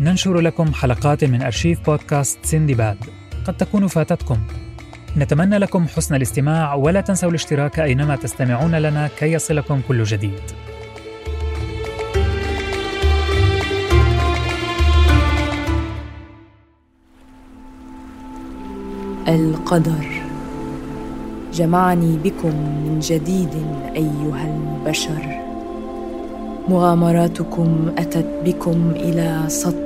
ننشر لكم حلقات من أرشيف بودكاست سندباد قد تكون فاتتكم. نتمنى لكم حسن الاستماع ولا تنسوا الاشتراك أينما تستمعون لنا كي يصلكم كل جديد. القدر. جمعني بكم من جديد أيها البشر. مغامراتكم أتت بكم إلى سطحي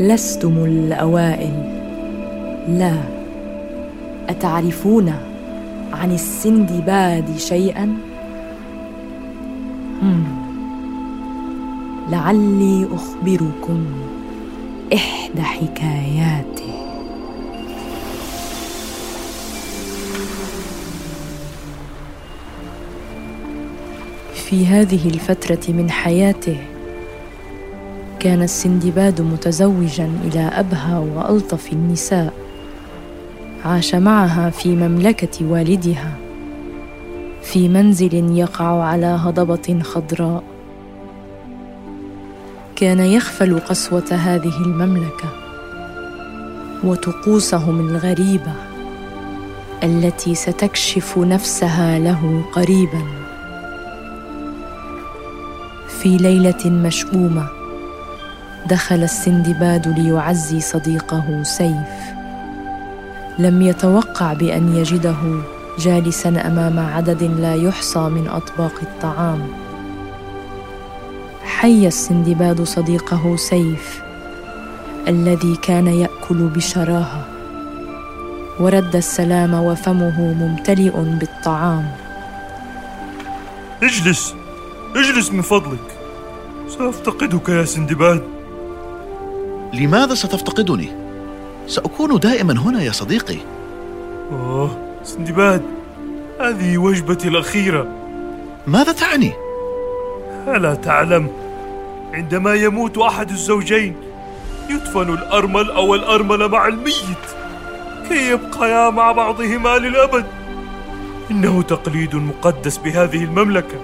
لستم الأوائل لا أتعرفون عن السندباد شيئا هم. لعلي أخبركم إحدى حكاياته في هذه الفترة من حياته كان السندباد متزوجا إلى أبهى وألطف النساء. عاش معها في مملكة والدها. في منزل يقع على هضبة خضراء. كان يخفل قسوة هذه المملكة. وطقوسهم الغريبة التي ستكشف نفسها له قريبا. في ليلة مشؤومة دخل السندباد ليعزي صديقه سيف. لم يتوقع بأن يجده جالسا أمام عدد لا يحصى من أطباق الطعام. حي السندباد صديقه سيف الذي كان يأكل بشراهة. ورد السلام وفمه ممتلئ بالطعام. اجلس اجلس من فضلك. سأفتقدك يا سندباد. لماذا ستفتقدني؟ سأكون دائما هنا يا صديقي. أوه سندباد هذه وجبتي الأخيرة. ماذا تعني؟ ألا تعلم عندما يموت أحد الزوجين يدفن الأرمل أو الارمله مع الميت. كي يبقيا مع بعضهما للأبد. إنه تقليد مقدس بهذه المملكة.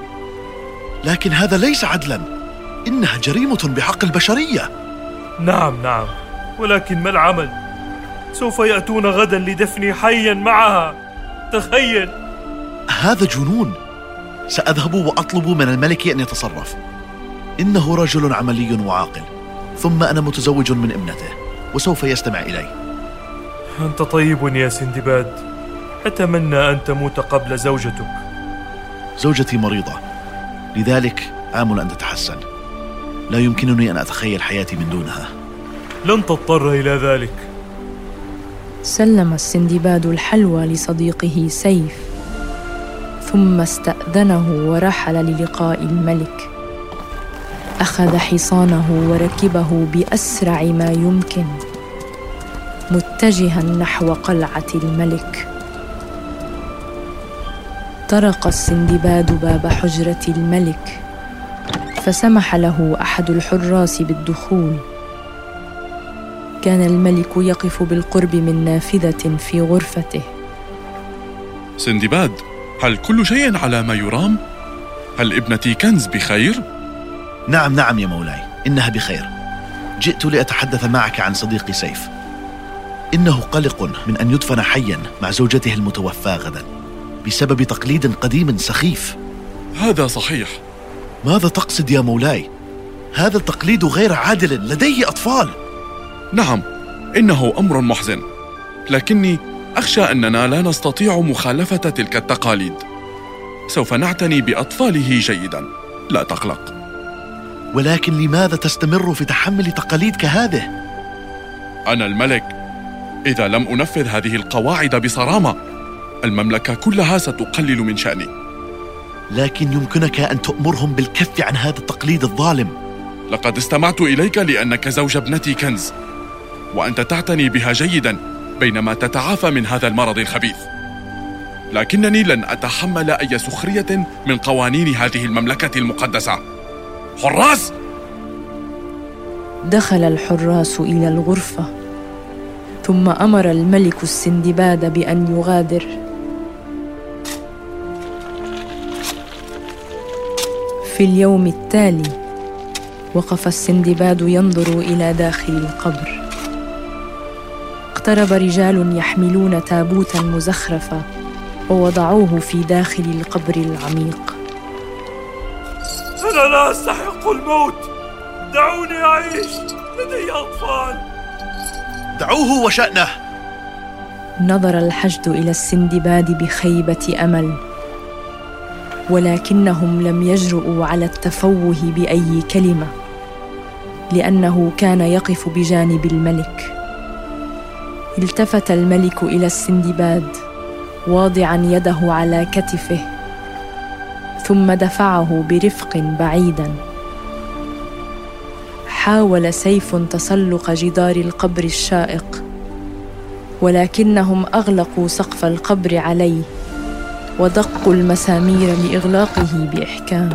لكن هذا ليس عدلا. إنها جريمة بحق البشرية. نعم نعم. ولكن ما العمل؟ سوف يأتون غدا لدفني حيا معها. تخيل. هذا جنون. سأذهب وأطلب من الملك أن يتصرف. إنه رجل عملي وعاقل. ثم أنا متزوج من ابنته وسوف يستمع إلي. أنت طيب يا سندباد. أتمنى أن تموت قبل زوجتك. زوجتي مريضة. لذلك آمل أن تتحسن. لا يمكنني أن أتخيل حياتي من دونها. لن تضطر إلى ذلك. سلم السندباد الحلوى لصديقه سيف ثم استأذنه ورحل للقاء الملك. أخذ حصانه وركبه بأسرع ما يمكن متجها نحو قلعة الملك. طرق السندباد باب حجرة الملك. فسمح له أحد الحراس بالدخول. كان الملك يقف بالقرب من نافذة في غرفته. سندباد هل كل شيء على ما يرام؟ هل ابنتي كنز بخير؟ نعم نعم يا مولاي إنها بخير. جئت لأتحدث معك عن صديقي سيف. إنه قلق من أن يدفن حيا مع زوجته المتوفاة غدا بسبب تقليد قديم سخيف. هذا صحيح. ماذا تقصد يا مولاي؟ هذا التقليد غير عادل لديه أطفال. نعم إنه أمر محزن. لكني أخشى أننا لا نستطيع مخالفة تلك التقاليد. سوف نعتني بأطفاله جيدا. لا تقلق. ولكن لماذا تستمر في تحمل تقاليد كهذه؟ أنا الملك. إذا لم أنفذ هذه القواعد بصرامة المملكة كلها ستقلل من شأني. لكن يمكنك أن تأمرهم بالكف عن هذا التقليد الظالم. لقد استمعت إليك لأنك زوج ابنتي كنز وأنت تعتني بها جيدا بينما تتعافى من هذا المرض الخبيث. لكنني لن أتحمل أي سخرية من قوانين هذه المملكة المقدسة. حراس! دخل الحراس إلى الغرفة ثم أمر الملك السندباد بأن يغادر. في اليوم التالي. وقف السندباد ينظر إلى داخل القبر. اقترب رجال يحملون تابوتا مزخرفا ووضعوه في داخل القبر العميق. أنا لا أستحق الموت. دعوني أعيش. لدي أطفال. دعوه وشأنه. نظر الحشد إلى السندباد بخيبة أمل. ولكنهم لم يجرؤوا على التفوه بأي كلمة لأنه كان يقف بجانب الملك. التفت الملك إلى السندباد واضعا يده على كتفه ثم دفعه برفق بعيدا. حاول سيف تسلق جدار القبر الشائق ولكنهم أغلقوا سقف القبر عليه. ودقوا المسامير لإغلاقه بإحكام.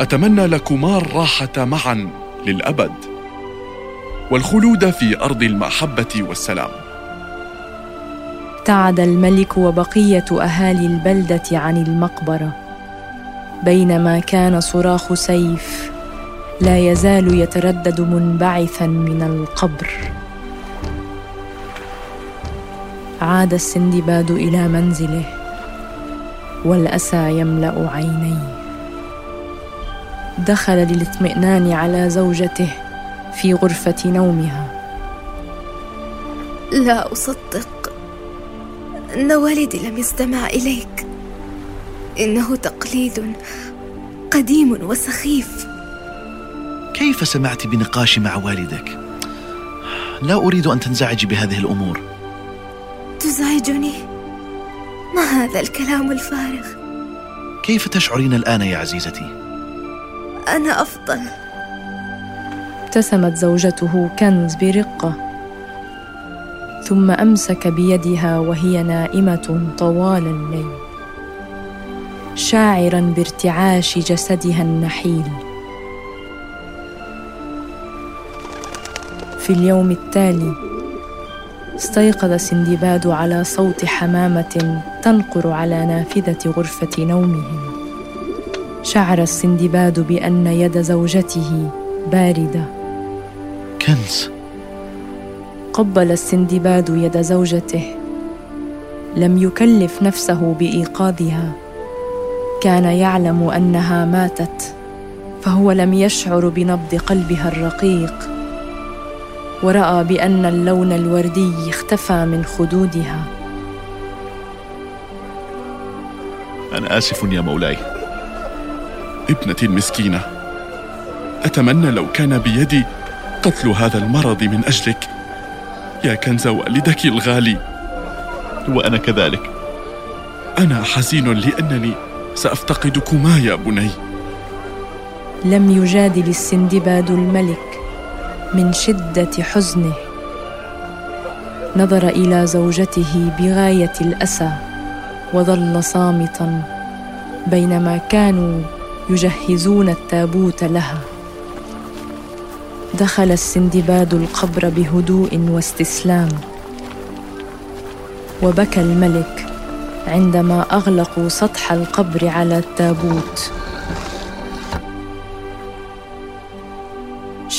أتمنى لكما الراحة معا للأبد والخلود في أرض المحبة والسلام. ابتعد الملك وبقية أهالي البلدة عن المقبرة. بينما كان صراخ سيف لا يزال يتردد منبعثا من القبر. عاد السندباد إلى منزله والأسى يملأ عينيه. دخل للاطمئنان على زوجته في غرفة نومها. لا أصدق. إن والدي لم يستمع إليك. إنه تقليد قديم وسخيف. كيف سمعت بنقاشي مع والدك؟ لا أريد أن تنزعجي بهذه الأمور. تزعجني ما هذا الكلام الفارغ؟ كيف تشعرين الآن يا عزيزتي؟ أنا أفضل. ابتسمت زوجته كنز برقة. ثم أمسك بيدها وهي نائمة طوال الليل. شاعرا بارتعاش جسدها النحيل. في اليوم التالي استيقظ سندباد على صوت حمامة تنقر على نافذة غرفة نومهم. شعر السندباد بأن يد زوجته باردة. كنز. قبل السندباد يد زوجته. لم يكلف نفسه بإيقاظها. كان يعلم أنها ماتت. فهو لم يشعر بنبض قلبها الرقيق. ورأى بأن اللون الوردي اختفى من خدودها. أنا آسف يا مولاي. ابنتي المسكينة أتمنى لو كان بيدي قتل هذا المرض من أجلك. يا كنز والدك الغالي. وأنا كذلك. أنا حزين لأنني سأفتقدكما يا بني. لم يجادل السندباد الملك. من شدة حزنه. نظر إلى زوجته بغاية الأسى وظل صامتا بينما كانوا يجهزون التابوت لها. دخل السندباد القبر بهدوء واستسلام. وبكى الملك عندما أغلقوا سطح القبر على التابوت.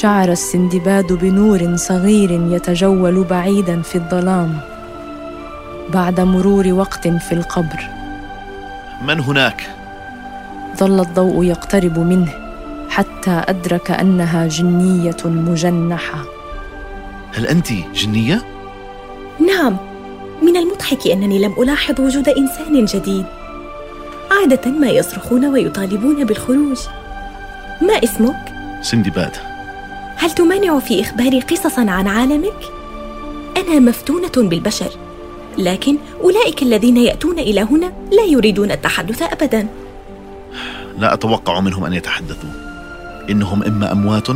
شعر السندباد بنور صغير يتجول بعيدا في الظلام بعد مرور وقت في القبر. من هناك؟ ظل الضوء يقترب منه حتى أدرك أنها جنية مجنحة. هل أنت جنية؟ نعم من المضحك أنني لم ألاحظ وجود إنسان جديد. عادة ما يصرخون ويطالبون بالخروج. ما اسمك؟ سندباد. هل تمانع في اخباري قصصا عن عالمك؟ أنا مفتونة بالبشر لكن أولئك الذين يأتون إلى هنا لا يريدون التحدث ابدا. لا أتوقع منهم أن يتحدثوا. إنهم إما أموات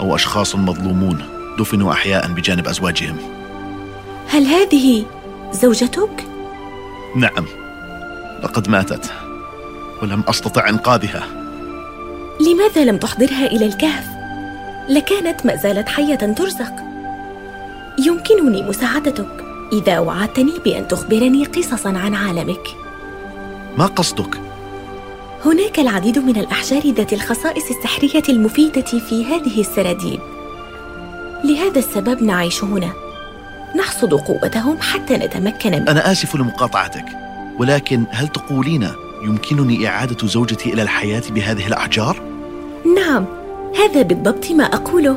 أو أشخاص مظلومون دفنوا أحياء بجانب أزواجهم. هل هذه زوجتك؟ نعم لقد ماتت ولم أستطع إنقاذها. لماذا لم تحضرها إلى الكهف؟ لكانت ما زالت حية ترزق. يمكنني مساعدتك. إذا وعدتني بأن تخبرني قصصا عن عالمك. ما قصدك؟ هناك العديد من الأحجار ذات الخصائص السحرية المفيدة في هذه السراديب لهذا السبب نعيش هنا. نحصد قوتهم حتى نتمكن من أنا آسف لمقاطعتك ولكن هل تقولين يمكنني إعادة زوجتي إلى الحياة بهذه الأحجار؟ نعم هذا بالضبط ما أقوله.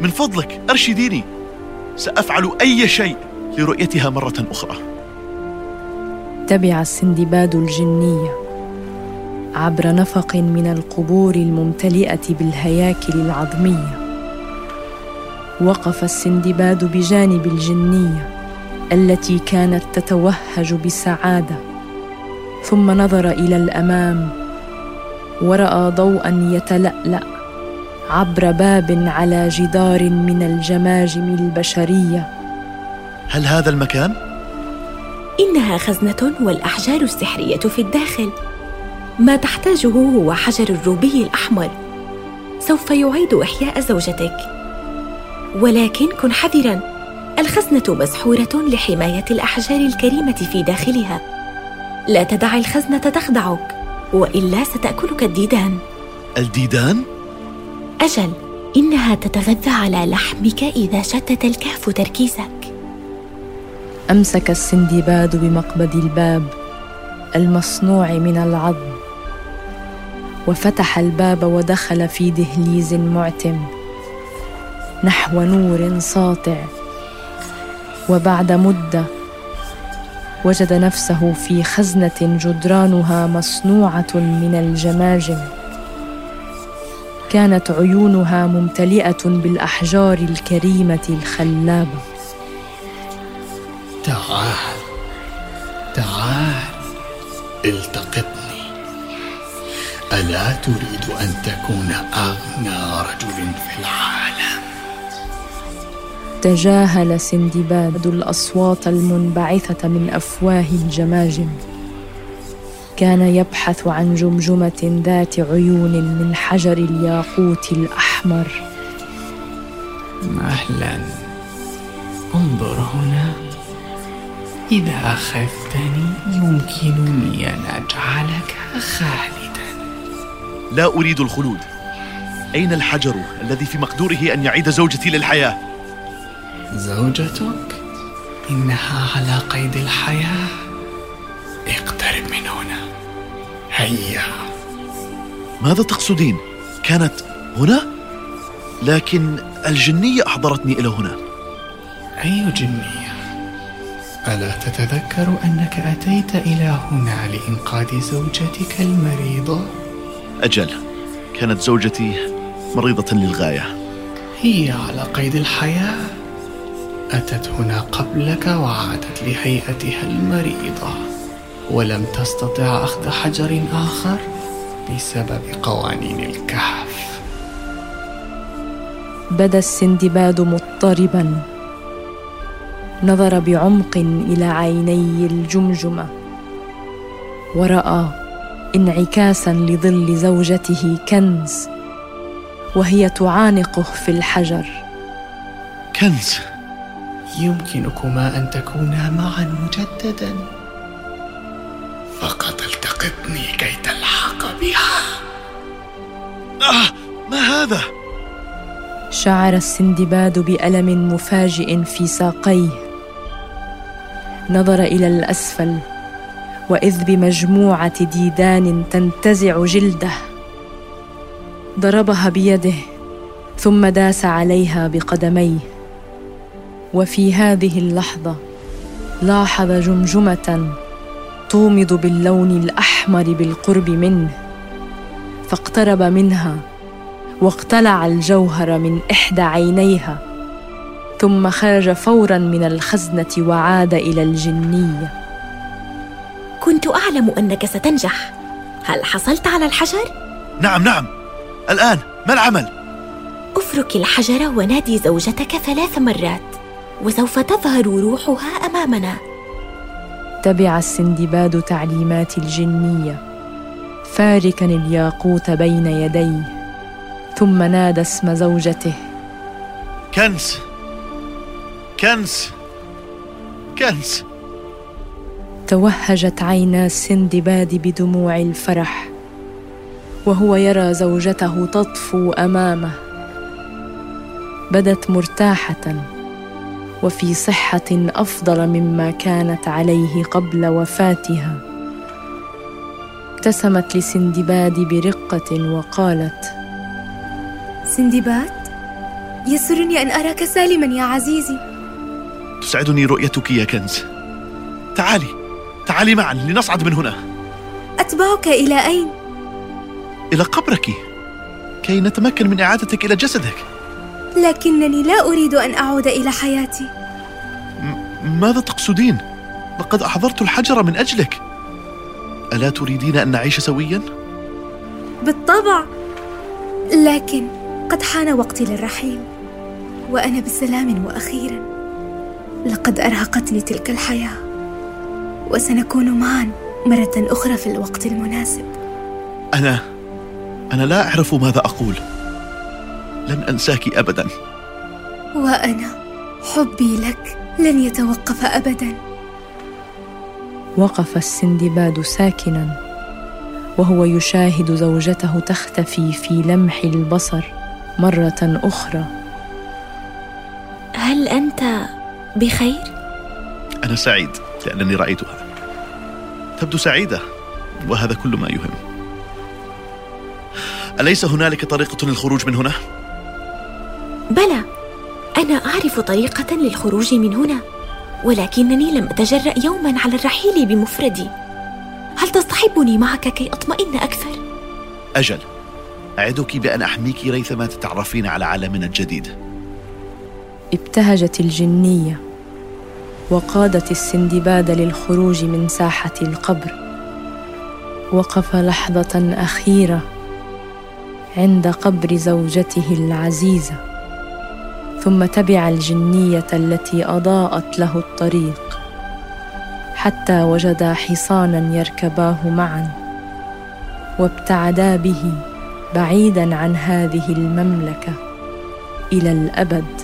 من فضلك أرشديني سأفعل أي شيء لرؤيتها مرة أخرى. تبع السندباد الجنية عبر نفق من القبور الممتلئة بالهياكل العظمية وقف السندباد بجانب الجنية التي كانت تتوهج بسعادة. ثم نظر إلى الأمام ورأى ضوءا يتلألأ. عبر باب على جدار من الجماجم البشرية. هل هذا المكان؟ إنها خزنة والأحجار السحرية في الداخل. ما تحتاجه هو حجر الروبي الأحمر. سوف يعيد إحياء زوجتك. ولكن كن حذرا. الخزنة مسحورة لحماية الأحجار الكريمة في داخلها. لا تدع الخزنة تخدعك وإلا ستأكلك الديدان. الديدان؟ أجل إنها تتغذى على لحمك إذا شتت الكهف تركيزك. أمسك السندباد بمقبض الباب المصنوع من العظم وفتح الباب ودخل في دهليز معتم نحو نور ساطع. وبعد مدة وجد نفسه في خزنة جدرانها مصنوعة من الجماجم. كانت عيونها ممتلئة بالأحجار الكريمة الخلابة. تعال تعال التقطني. ألا تريد أن تكون أغنى رجل في العالم؟ تجاهل سندباد الأصوات المنبعثة من أفواه الجماجم. كان يبحث عن جمجمة ذات عيون من حجر الياقوت الأحمر. مهلا انظر هنا. إذا أخذتني يمكنني أن أجعلك خالدا. لا أريد الخلود. أين الحجر الذي في مقدوره أن يعيد زوجتي للحياة؟ زوجتك؟ إنها على قيد الحياة. اقترب. هيا. ماذا تقصدين؟ كانت هنا؟ لكن الجنية أحضرتني إلى هنا. أي جنية؟ ألا تتذكر أنك أتيت إلى هنا لإنقاذ زوجتك المريضة؟ أجل كانت زوجتي مريضة للغاية. هي على قيد الحياة. أتت هنا قبلك وعادت لهيئتها المريضة. ولم تستطع أخذ حجر آخر بسبب قوانين الكهف. بدا السندباد مضطربا. نظر بعمق إلى عيني الجمجمة. ورأى انعكاسا لظل زوجته كنز وهي تعانقه في الحجر. كنز. يمكنكما أن تكونا معا مجددا. فقط التقطني كي تلحق بها. آه ما هذا؟ شعر السندباد بألم مفاجئ في ساقيه. نظر إلى الأسفل وإذ بمجموعة ديدان تنتزع جلده. ضربها بيده ثم داس عليها بقدميه. وفي هذه اللحظة لاحظ جمجمة تومض باللون الأحمر بالقرب منه فاقترب منها واقتلع الجوهر من إحدى عينيها ثم خرج فورا من الخزنة وعاد إلى الجنية. كنت أعلم أنك ستنجح. هل حصلت على الحجر؟ نعم نعم. الآن ما العمل؟ أفرك الحجر ونادي زوجتك ثلاث مرات وسوف تظهر روحها أمامنا. تبع السندباد تعليمات الجنية. فاركا الياقوت بين يديه ثم نادى اسم زوجته. كنز كنز كنز توهجت عينا السندباد بدموع الفرح وهو يرى زوجته تطفو أمامه. بدت مرتاحة وفي صحة أفضل مما كانت عليه قبل وفاتها. ابتسمت لسندباد برقة وقالت سندباد يسرني أن أراك سالما يا عزيزي. تسعدني رؤيتك يا كنز. تعالي تعالي معا لنصعد من هنا. أتبعك إلى أين؟ إلى قبرك كي نتمكن من إعادتك إلى جسدك. لكنني لا أريد أن أعود إلى حياتي. ماذا تقصدين؟ لقد أحضرت الحجر من أجلك. ألا تريدين أن نعيش سويا؟ بالطبع لكن قد حان وقتي للرحيل وأنا بسلام وأخيرا. لقد أرهقتني تلك الحياة وسنكون معا مرة أخرى في الوقت المناسب. أنا أنا لا أعرف ماذا أقول. لن أنساك ابدا. وأنا حبي لك لن يتوقف ابدا. وقف السندباد ساكنا وهو يشاهد زوجته تختفي في لمح البصر مرة أخرى. هل أنت بخير؟ أنا سعيد لأنني رايتها تبدو سعيدة وهذا كل ما يهم. أليس هنالك طريقة للخروج من هنا؟ بلى أنا أعرف طريقة للخروج من هنا ولكنني لم أتجرأ يوما على الرحيل بمفردي. هل تصطحبني معك كي أطمئن أكثر؟ أجل أعدك بأن أحميك ريثما تتعرفين على عالمنا الجديد. ابتهجت الجنية وقادت السندباد للخروج من ساحة القبر. وقف لحظة أخيرة عند قبر زوجته العزيزة. ثم تبع الجنية التي أضاءت له الطريق حتى وجدا حصانا يركباه معا وابتعدا به بعيدا عن هذه المملكة إلى الأبد.